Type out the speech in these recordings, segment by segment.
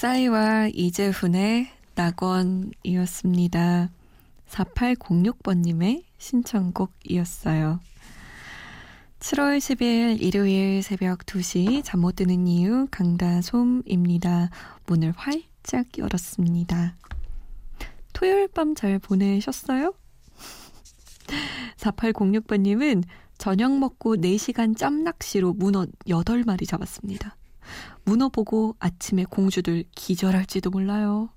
싸이와 이재훈의 낙원이었습니다. 4806번님의 신청곡이었어요. 7월 10일 일요일 새벽 2시 잠 못 드는 이유 강다솜입니다. 문을 활짝 열었습니다. 토요일 밤 잘 보내셨어요? 4806번님은 저녁 먹고 4시간 짬낚시로 문어 8마리 잡았습니다. 문어 보고 아침에 공주들 기절할지도 몰라요.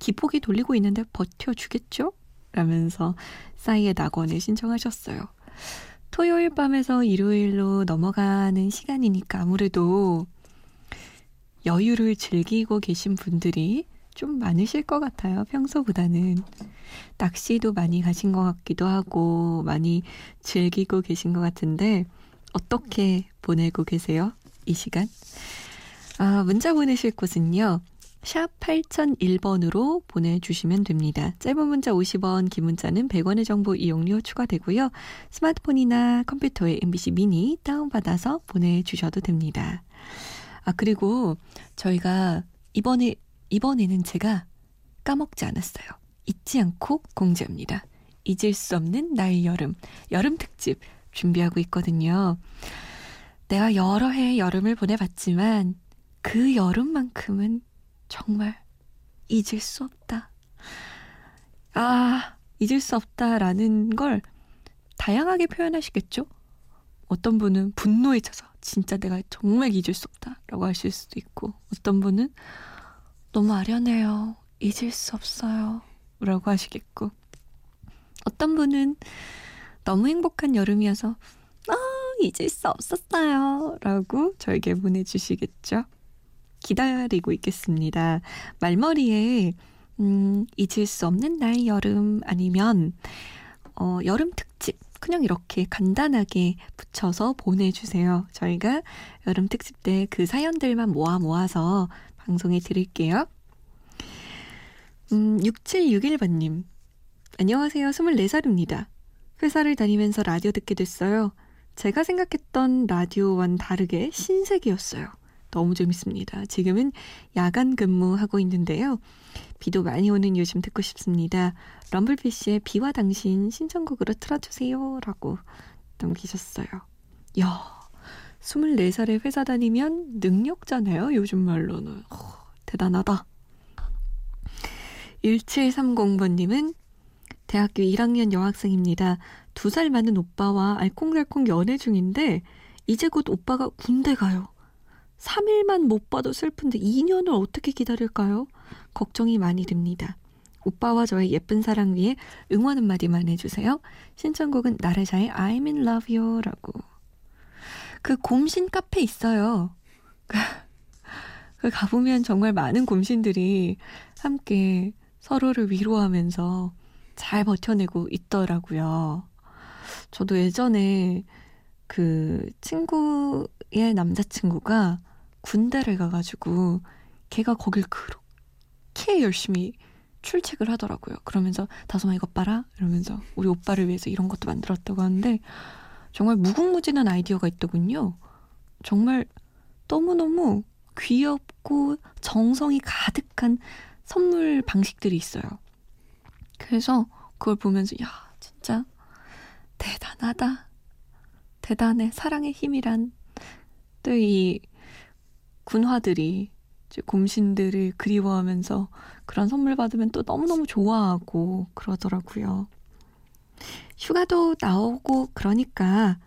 기폭이 돌리고 있는데 버텨주겠죠? 라면서 싸이의 낙원을 신청하셨어요. 토요일 밤에서 일요일로 넘어가는 시간이니까 아무래도 여유를 즐기고 계신 분들이 좀 많으실 것 같아요. 평소보다는. 낚시도 많이 가신 것 같기도 하고, 많이 즐기고 계신 것 같은데, 어떻게 보내고 계세요? 이 시간? 아, 문자 보내실 곳은요. 샵 8001번으로 보내주시면 됩니다. 짧은 문자 50원, 긴 문자는 100원의 정보 이용료 추가되고요. 스마트폰이나 컴퓨터에 MBC 미니 다운받아서 보내주셔도 됩니다. 아, 그리고 저희가 이번에, 이번에는 제가 까먹지 않았어요. 잊지 않고 공지합니다. 잊을 수 없는 나의 여름, 여름 특집 준비하고 있거든요. 내가 여러 해 여름을 보내봤지만 그 여름만큼은 정말 잊을 수 없다. 아, 잊을 수 없다라는 걸 다양하게 표현하시겠죠? 어떤 분은 분노에 차서 진짜 내가 정말 잊을 수 없다라고 하실 수도 있고 어떤 분은 너무 아련해요. 잊을 수 없어요. 라고 하시겠고 어떤 분은 너무 행복한 여름이어서 아, 잊을 수 없었어요. 라고 저에게 보내주시겠죠? 기다리고 있겠습니다. 말머리에 음, 잊을 수 없는 나의 여름 아니면 어, 여름 특집 그냥 이렇게 간단하게 붙여서 보내주세요. 저희가 여름 특집 때 그 사연들만 모아 모아서 방송에 드릴게요. 음, 6761번님. 안녕하세요. 24살입니다. 회사를 다니면서 라디오 듣게 됐어요. 제가 생각했던 라디오와는 다르게 신세계였어요. 너무 재밌습니다. 지금은 야간 근무하고 있는데요. 비도 많이 오는 요즘 듣고 싶습니다. 럼블피쉬의 비와 당신 신청곡으로 틀어주세요. 라고 남기셨어요. 야 24살에 회사 다니면 능력자네요. 요즘 말로는. 허, 대단하다. 1730번님은 대학교 1학년 여학생입니다. 두 살 많은 오빠와 알콩달콩 연애 중인데 이제 곧 오빠가 군대 가요. 3일만 못 봐도 슬픈데 2년을 어떻게 기다릴까요? 걱정이 많이 됩니다. 오빠와 저의 예쁜 사랑 위에 응원 한마디만 해주세요. 신청곡은 나래샤의 I'm in love you 라고. 그 곰신 카페 있어요. 그 가보면 정말 많은 곰신들이 함께 서로를 위로하면서 잘 버텨내고 있더라고요. 저도 예전에 그 친구의 남자친구가 군대를 가가지고 걔가 거길 그렇게 열심히 출첵을 하더라고요. 그러면서 다솜아 이것 봐라 이러면서 우리 오빠를 위해서 이런 것도 만들었다고 하는데 정말 무궁무진한 아이디어가 있더군요. 정말 너무너무 귀엽고 정성이 가득한 선물 방식들이 있어요. 그래서 그걸 보면서 야 진짜 대단하다. 대단해. 사랑의 힘이란 또 이 군화들이 곰신들을 그리워하면서 그런 선물 받으면 또 너무너무 좋아하고 그러더라고요. 휴가도 나오고 그러니까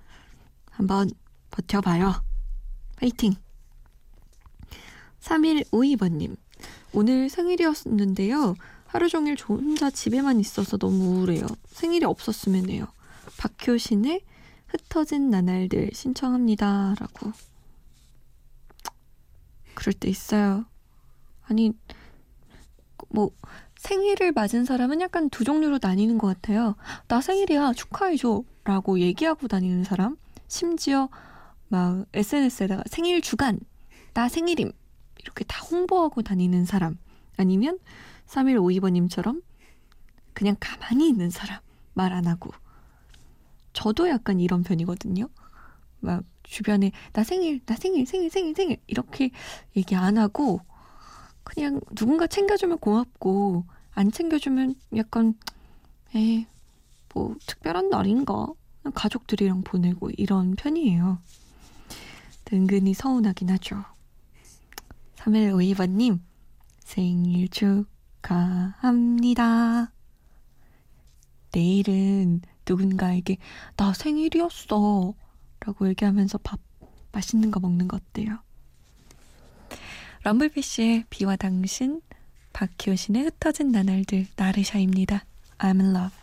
한번 버텨봐요. 파이팅! 3152번님. 오늘 생일이었는데요. 하루 종일 저 혼자 집에만 있어서 너무 우울해요. 생일이 없었으면 해요. 박효신의 흩어진 나날들 신청합니다. 라고. 그럴 때 있어요. 아니, 뭐, 생일을 맞은 사람은 약간 두 종류로 나뉘는 것 같아요. 나 생일이야, 축하해줘. 라고 얘기하고 다니는 사람. 심지어 막 SNS에다가 생일 주간, 나 생일임. 이렇게 다 홍보하고 다니는 사람. 아니면 3152번님처럼 그냥 가만히 있는 사람. 말 안 하고. 저도 약간 이런 편이거든요. 막 주변에 나 생일, 나 생일, 생일, 생일, 생일 이렇게 얘기 안 하고 그냥 누군가 챙겨주면 고맙고 안 챙겨주면 약간 에 뭐 특별한 날인가 가족들이랑 보내고 이런 편이에요. 은근히 서운하긴 하죠. 3152번님 생일 축하합니다. 내일은 누군가에게 나 생일이었어 라고 얘기하면서 밥 맛있는 거 먹는 거 어때요? 럼블피쉬의 비와 당신 박효신의 흩어진 나날들 나르샤입니다. I'm in love.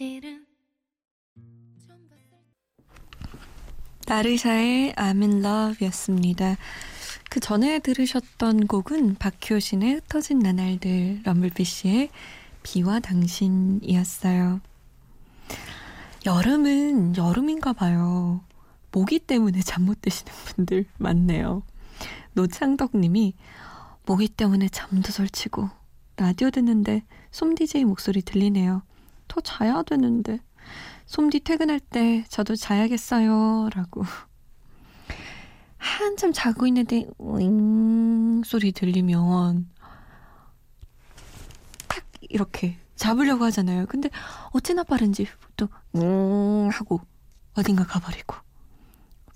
사실은 나르샤의 I'm in love였습니다. 그 전에 들으셨던 곡은 박효신의 흩어진 나날들, 럼블피쉬의 비와 당신이었어요. 여름은 여름인가 봐요. 모기 때문에 잠 못 드시는 분들 많네요. 노창덕 님이 모기 때문에 잠도 설치고 라디오 듣는데 솜 DJ 목소리 들리네요. 더 자야 되는데. 솜디 퇴근할 때 저도 자야겠어요. 라고. 한참 자고 있는데, 윙 소리 들리면, 탁, 이렇게 잡으려고 하잖아요. 근데 어찌나 빠른지 또, 음, 하고 어딘가 가버리고.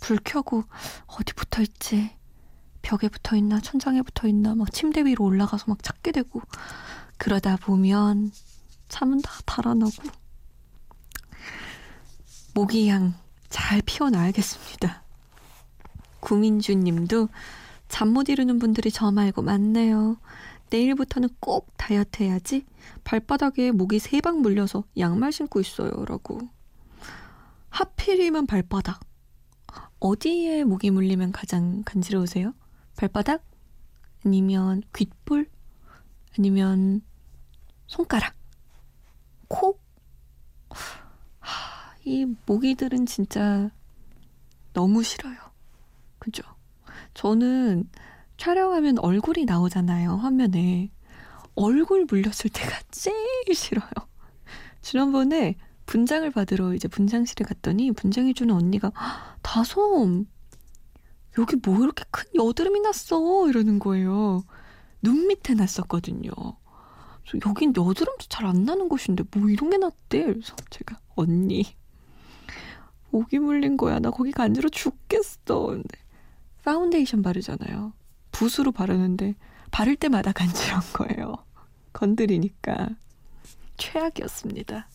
불 켜고 어디 붙어 있지? 벽에 붙어 있나, 천장에 붙어 있나, 막 침대 위로 올라가서 막 찾게 되고, 그러다 보면 잠은 다 달아나고 모기향 잘 피워놔야겠습니다. 구민주 님도 잠 못 이루는 분들이 저 말고 많네요. 내일부터는 꼭 다이어트 해야지. 발바닥에 모기 세 방 물려서 양말 신고 있어요. 라고. 하필이면 발바닥. 어디에 모기 물리면 가장 간지러우세요? 발바닥? 아니면 귓볼? 아니면 손가락? 코? 하, 이 모기들은 진짜 너무 싫어요. 그죠? 저는 촬영하면 얼굴이 나오잖아요, 화면에. 얼굴 물렸을 때가 제일 싫어요. 지난번에 분장을 받으러 이제 분장실에 갔더니 분장해주는 언니가 다솜 여기 뭐 이렇게 큰 여드름이 났어 이러는 거예요. 눈 밑에 났었거든요. 여긴 여드름도 잘 안 나는 곳인데 뭐 이런 게 났대. 그래서 제가 언니 모기 물린 거야. 나 거기 간지러 죽겠어. 근데 파운데이션 바르잖아요. 붓으로 바르는데 바를 때마다 간지러운 거예요. 건드리니까 최악이었습니다.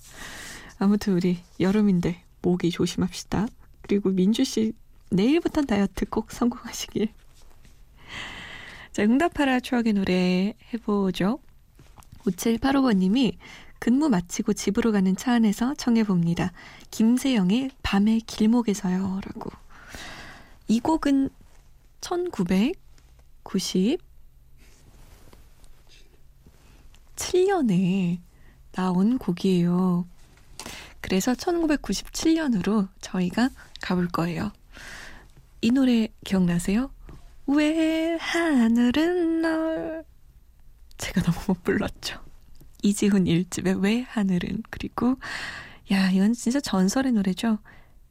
아무튼 우리 여름인데 모기 조심합시다. 그리고 민주 씨 내일부터 다이어트 꼭 성공하시길. 자, 응답하라 추억의 노래 해보죠. 5785번님이 근무 마치고 집으로 가는 차 안에서 청해봅니다. 김세영의 밤의 길목에서요. 라고. 이 곡은 1997년에 나온 곡이에요. 그래서 1997년으로 저희가 가볼 거예요. 이 노래 기억나세요? 왜 하늘은 널 제가 너무 못 불렀죠. 이지훈 1집의 왜 하늘은 그리고 야 이건 진짜 전설의 노래죠.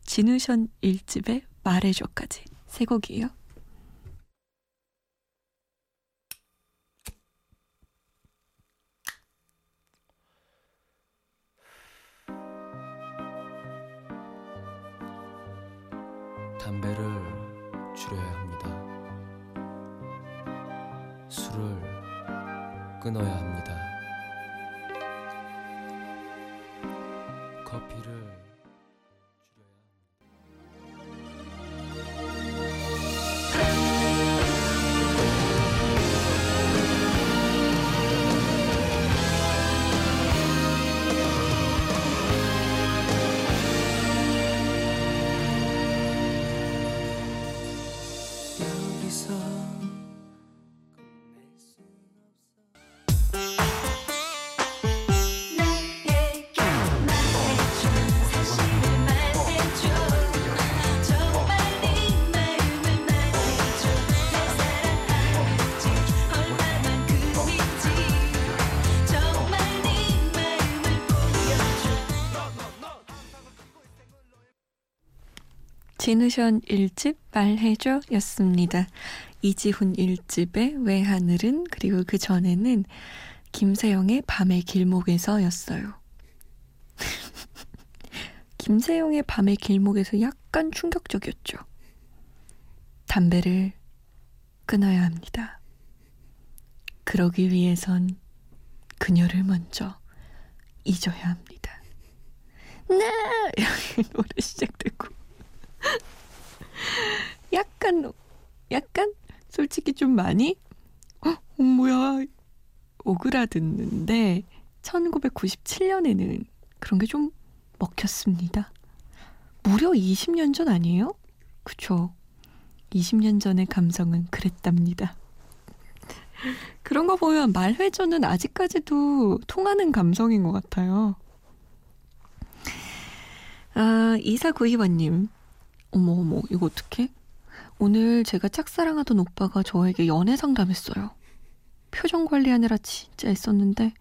진우션 1집의 말해줘까지 세 곡이에요. 담배를 줄여야 합니다. 술을 끊어야 합니다. 커피를 진우션 1집 말해줘 였습니다. 이지훈 1집의 왜 하늘은 그리고 그 전에는 김세영의 밤의 길목에서 였어요. 김세영의 밤의 길목에서 약간 충격적이었죠. 담배를 끊어야 합니다. 그러기 위해선 그녀를 먼저 잊어야 합니다. 나! 이렇게 노래 시작되고 약간 약간 솔직히 좀 많이 어, 어 뭐야 오그라드는데 1997년에는 그런 게 좀 먹혔습니다. 무려 20년 전 아니에요? 그쵸. 20년 전의 감성은 그랬답니다. 그런 거 보면 말회전은 아직까지도 통하는 감성인 것 같아요. 아, 2492번님. 어머, 어머, 이거 어떡해? 오늘 제가 짝사랑하던 오빠가 저에게 연애 상담했어요. 표정 관리하느라 진짜 애썼는데,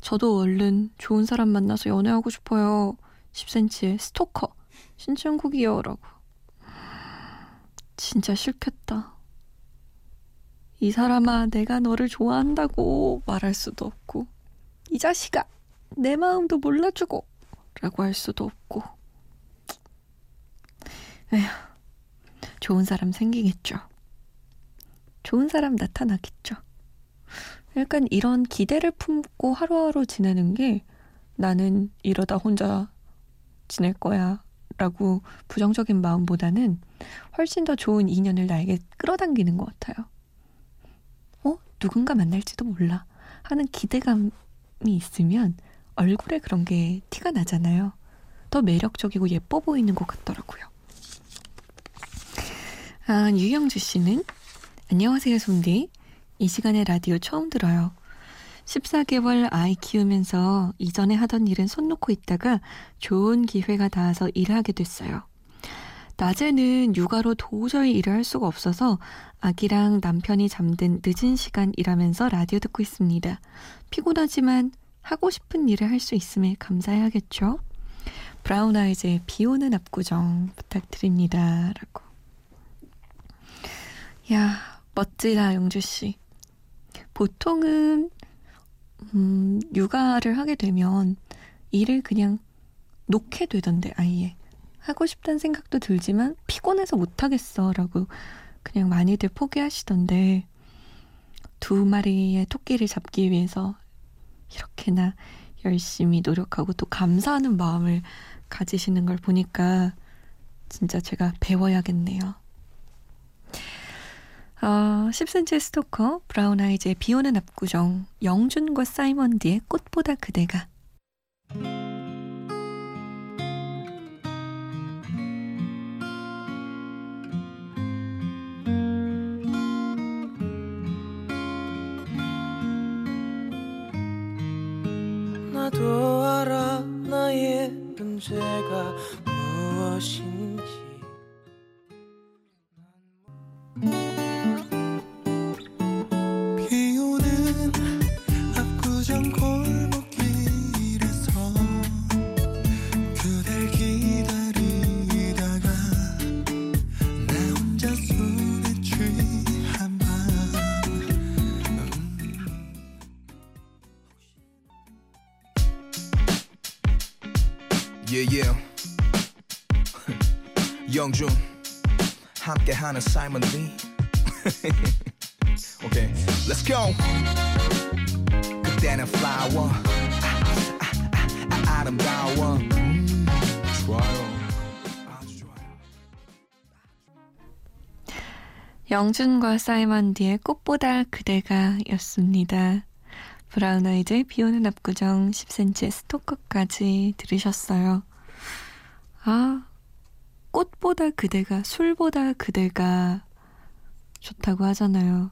저도 얼른 좋은 사람 만나서 연애하고 싶어요. 10cm의 스토커, 신청곡이요. 라고. 진짜 싫겠다. 이 사람아, 내가 너를 좋아한다고 말할 수도 없고, 이 자식아, 내 마음도 몰라주고, 라고 할 수도 없고. 에휴, 좋은 사람 생기겠죠. 좋은 사람 나타나겠죠. 약간 이런 기대를 품고 하루하루 지내는 게 나는 이러다 혼자 지낼 거야. 라고 부정적인 마음보다는 훨씬 더 좋은 인연을 나에게 끌어당기는 것 같아요. 어? 누군가 만날지도 몰라. 하는 기대감이 있으면 얼굴에 그런 게 티가 나잖아요. 더 매력적이고 예뻐 보이는 것 같더라고요. 아, 유영주 씨는 안녕하세요, 손디. 이 시간에 라디오 처음 들어요. 14개월 아이 키우면서 이전에 하던 일은 손 놓고 있다가 좋은 기회가 닿아서 일을 하게 됐어요. 낮에는 육아로 도저히 일을 할 수가 없어서 아기랑 남편이 잠든 늦은 시간 일하면서 라디오 듣고 있습니다. 피곤하지만 하고 싶은 일을 할 수 있음에 감사해야겠죠? 브라운 아이즈의 비 오는 압구정 부탁드립니다. 라고. 야, 멋지다, 영주씨. 보통은, 음, 육아를 하게 되면 일을 그냥 놓게 되던데, 아예. 하고 싶다는 생각도 들지만 피곤해서 못하겠어. 라고 그냥 많이들 포기하시던데, 두 마리의 토끼를 잡기 위해서 이렇게나 열심히 노력하고 또 감사하는 마음을 가지시는 걸 보니까 진짜 제가 배워야겠네요. 어, 10cm 스토커, 브라운 아이즈의 비 오는 압구정, 영준과 사이먼디의 꽃보다 그대가. 영준 함께하는 사이먼 리. 오케이, let's go. 그때는 flower 아, 아, 아, 아름다워. 음. 영준과 사이먼디의 꽃보다 그대가 였습니다. 브라운 아이즈의 비오는 압구정 10cm의 스토커까지 들으셨어요. 아, 꽃보다 그대가, 술보다 그대가 좋다고 하잖아요.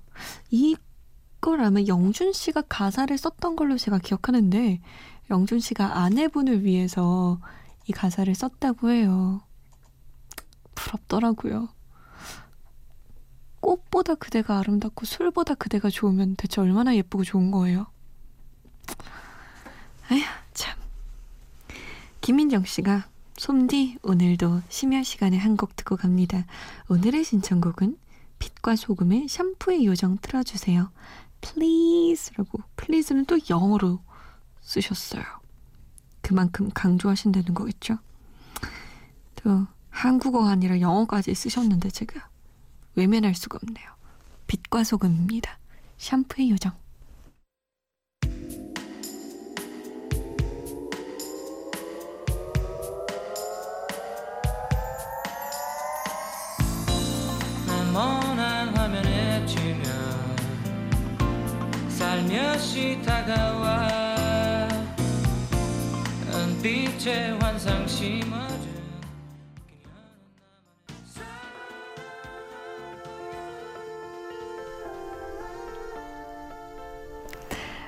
이걸 아마 영준 씨가 가사를 썼던 걸로 제가 기억하는데, 영준 씨가 아내분을 위해서 이 가사를 썼다고 해요. 부럽더라고요. 꽃보다 그대가 아름답고 술보다 그대가 좋으면 대체 얼마나 예쁘고 좋은 거예요? 아휴, 참. 김민정 씨가 솜디 오늘도 심야 시간에 한 곡 듣고 갑니다. 오늘의 신청곡은 빛과 소금의 샴푸의 요정 틀어주세요. please라고 please는 또 영어로 쓰셨어요. 그만큼 강조하신다는 거겠죠? 또 한국어가 아니라 영어까지 쓰셨는데 제가 외면할 수가 없네요. 빛과 소금입니다. 샴푸의 요정. 다가와 은빛의 환상 심어준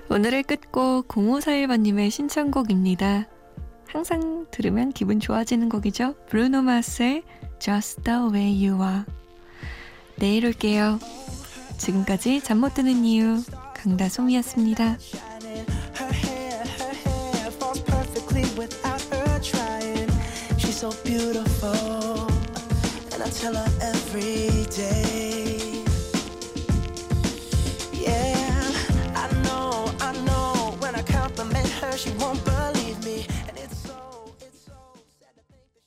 오늘의 끝곡 0541번님의 신청곡입니다. 항상 들으면 기분 좋아지는 곡이죠. 브루노 마스의 Just the way you are. 내일 올게요. 지금까지 잠 못 드는 이유 강다솜이었습니다. So beautiful, and I tell her every.